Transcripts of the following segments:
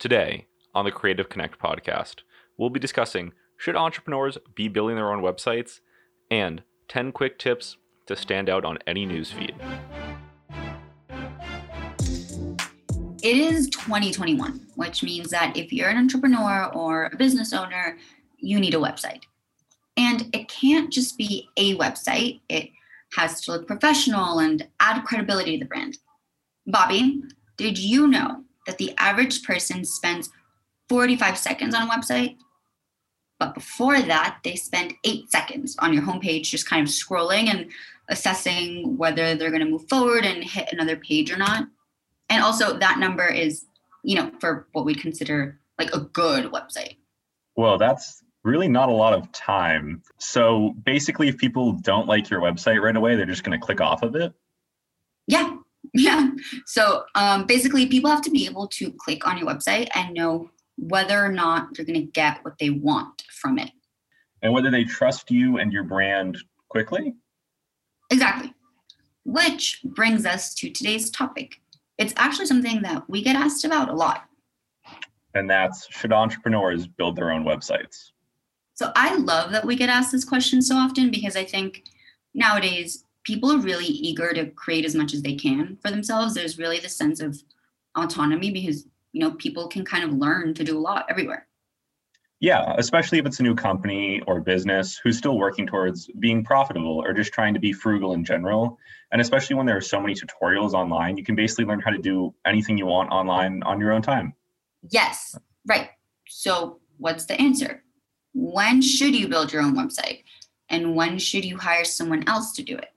Today, on the Creative Connect podcast, we'll be discussing should entrepreneurs be building their own websites and 10 quick tips to stand out on any newsfeed. It is 2021, which means that if you're an entrepreneur or a business owner, you need a website. And it can't just be a website, it has to look professional and add credibility to the brand. Bobby, did you know that the average person spends 45 seconds on a website? But before that, they spend eight seconds on your homepage, just kind of scrolling and assessing whether they're going to move forward and hit another page or not. And also, that number is, you know, for what we consider like a good website. Well, that's really not a lot of time. So basically, if people don't like your website right away, they're just going to click off of it. Yeah. Yeah. So um, basically, people have to be able to click on your website and know whether or not they're going to get what they want from it. And whether they trust you and your brand quickly. Exactly. Which brings us to today's topic. It's actually something that we get asked about a lot. And that's should entrepreneurs build their own websites? So I love that we get asked this question so often because I think nowadays people are really eager to create as much as they can for themselves. There's really the sense of autonomy because you know people can kind of learn to do a lot everywhere. Yeah, especially if it's a new company or business who's still working towards being profitable or just trying to be frugal in general. And especially when there are so many tutorials online, you can basically learn how to do anything you want online on your own time. Yes, right. So, what's the answer? When should you build your own website? And when should you hire someone else to do it?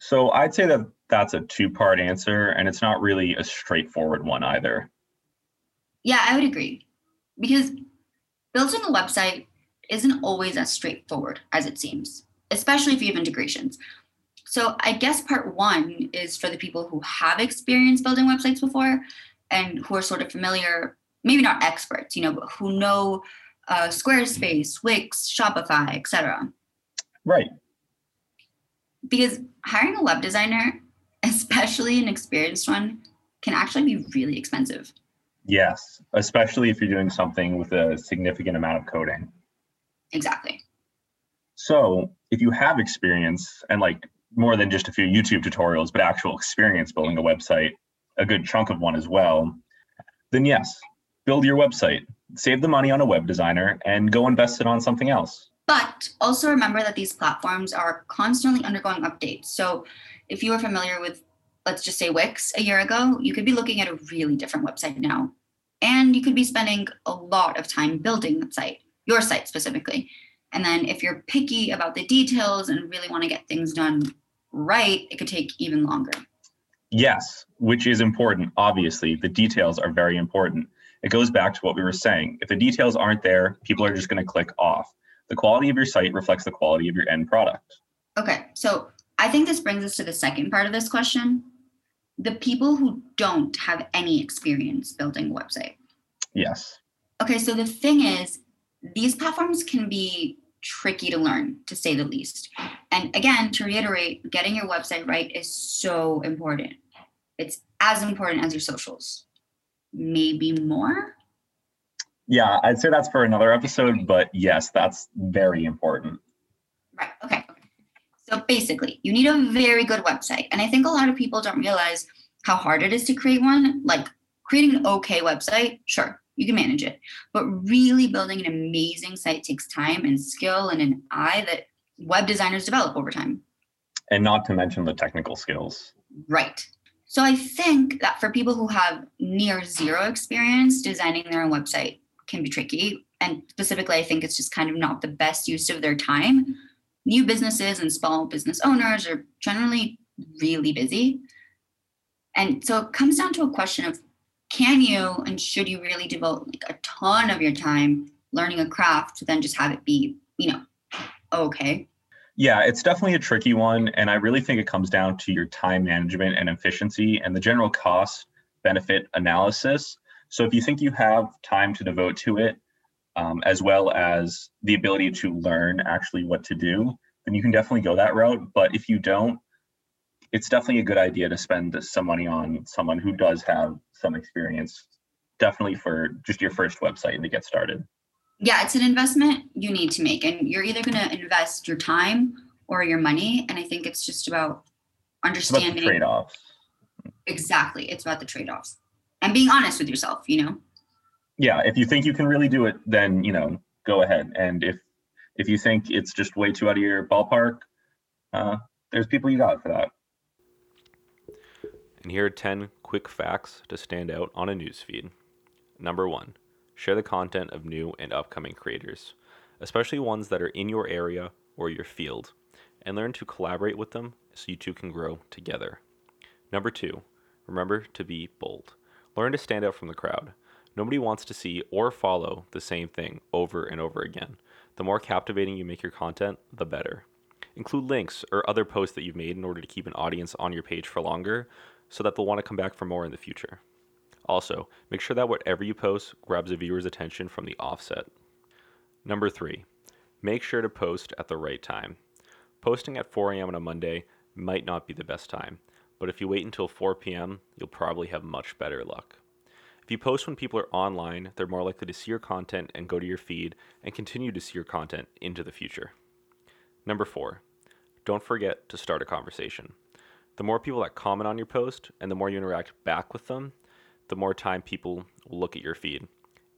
So, I'd say that that's a two part answer, and it's not really a straightforward one either. Yeah, I would agree. Because building a website isn't always as straightforward as it seems, especially if you have integrations. So, I guess part one is for the people who have experience building websites before and who are sort of familiar, maybe not experts, you know, but who know uh, Squarespace, Wix, Shopify, etc. Right. Because hiring a web designer, especially an experienced one, can actually be really expensive. Yes, especially if you're doing something with a significant amount of coding. Exactly. So, if you have experience and like more than just a few YouTube tutorials, but actual experience building a website, a good chunk of one as well, then yes, build your website, save the money on a web designer, and go invest it on something else. But also remember that these platforms are constantly undergoing updates. So if you are familiar with, let's just say Wix a year ago, you could be looking at a really different website now. And you could be spending a lot of time building that site, your site specifically. And then if you're picky about the details and really want to get things done right, it could take even longer. Yes, which is important. Obviously, the details are very important. It goes back to what we were saying. If the details aren't there, people are just going to click off. The quality of your site reflects the quality of your end product. Okay, so I think this brings us to the second part of this question the people who don't have any experience building a website. Yes. Okay, so the thing is, these platforms can be tricky to learn, to say the least. And again, to reiterate, getting your website right is so important. It's as important as your socials, maybe more. Yeah, I'd say that's for another episode, but yes, that's very important. Right, okay. So basically, you need a very good website. And I think a lot of people don't realize how hard it is to create one. Like creating an okay website, sure, you can manage it. But really building an amazing site takes time and skill and an eye that web designers develop over time. And not to mention the technical skills. Right. So I think that for people who have near zero experience designing their own website can be tricky. And specifically, I think it's just kind of not the best use of their time. New businesses and small business owners are generally really busy. And so it comes down to a question of can you and should you really devote like a ton of your time learning a craft to then just have it be, you know, okay? Yeah, it's definitely a tricky one. And I really think it comes down to your time management and efficiency and the general cost benefit analysis. So if you think you have time to devote to it, um, as well as the ability to learn actually what to do, then you can definitely go that route. But if you don't, it's definitely a good idea to spend some money on someone who does have some experience definitely for just your first website to get started. Yeah, it's an investment you need to make, and you're either going to invest your time or your money. And I think it's just about understanding trade offs. Exactly. It's about the trade offs and being honest with yourself, you know? Yeah. If you think you can really do it, then, you know, go ahead. And if, if you think it's just way too out of your ballpark, uh, there's people you got for that. And here are 10 quick facts to stand out on a newsfeed. Number one, share the content of new and upcoming creators, especially ones that are in your area or your field, and learn to collaborate with them so you two can grow together. Number two, remember to be bold. Learn to stand out from the crowd. Nobody wants to see or follow the same thing over and over again. The more captivating you make your content, the better. Include links or other posts that you've made in order to keep an audience on your page for longer so that they'll want to come back for more in the future. Also, make sure that whatever you post grabs a viewer's attention from the offset. Number three, make sure to post at the right time. Posting at 4 a.m. on a Monday might not be the best time, but if you wait until 4 p.m., you'll probably have much better luck. If you post when people are online, they're more likely to see your content and go to your feed and continue to see your content into the future. Number four, don't forget to start a conversation. The more people that comment on your post and the more you interact back with them, the more time people will look at your feed.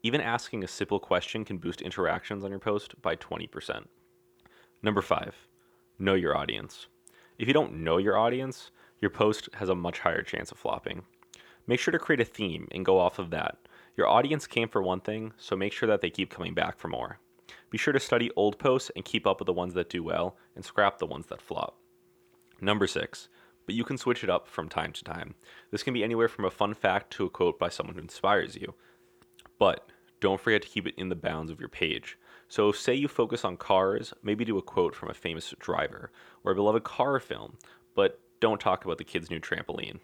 Even asking a simple question can boost interactions on your post by 20%. Number five, know your audience. If you don't know your audience, your post has a much higher chance of flopping. Make sure to create a theme and go off of that. Your audience came for one thing, so make sure that they keep coming back for more. Be sure to study old posts and keep up with the ones that do well and scrap the ones that flop. Number six, but you can switch it up from time to time. This can be anywhere from a fun fact to a quote by someone who inspires you. But don't forget to keep it in the bounds of your page. So, say you focus on cars, maybe do a quote from a famous driver or a beloved car film, but don't talk about the kid's new trampoline.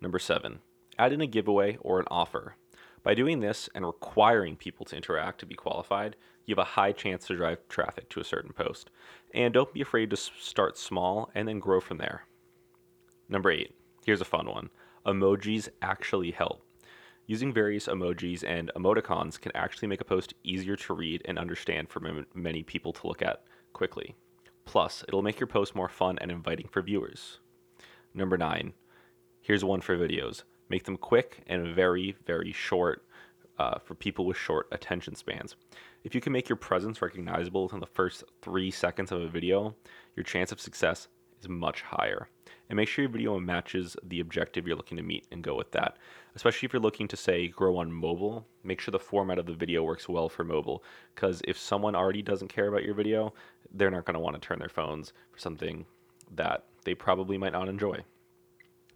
Number seven, add in a giveaway or an offer. By doing this and requiring people to interact to be qualified, you have a high chance to drive traffic to a certain post. And don't be afraid to start small and then grow from there. Number eight, here's a fun one emojis actually help. Using various emojis and emoticons can actually make a post easier to read and understand for many people to look at quickly. Plus, it'll make your post more fun and inviting for viewers. Number nine, here's one for videos. Make them quick and very, very short uh, for people with short attention spans. If you can make your presence recognizable within the first three seconds of a video, your chance of success is much higher. And make sure your video matches the objective you're looking to meet and go with that. Especially if you're looking to say grow on mobile, make sure the format of the video works well for mobile. Because if someone already doesn't care about your video, they're not going to want to turn their phones for something that they probably might not enjoy.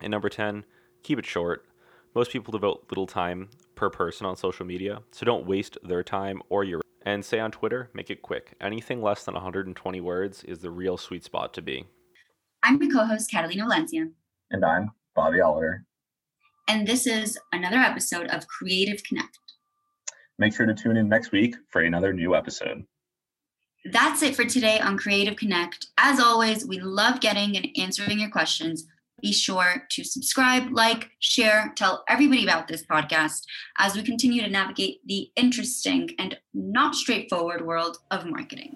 And number 10, keep it short. Most people devote little time per person on social media, so don't waste their time or your. And say on Twitter, make it quick. Anything less than 120 words is the real sweet spot to be. I'm your co host, Catalina Valencia. And I'm Bobby Oliver. And this is another episode of Creative Connect. Make sure to tune in next week for another new episode. That's it for today on Creative Connect. As always, we love getting and answering your questions. Be sure to subscribe, like, share, tell everybody about this podcast as we continue to navigate the interesting and not straightforward world of marketing.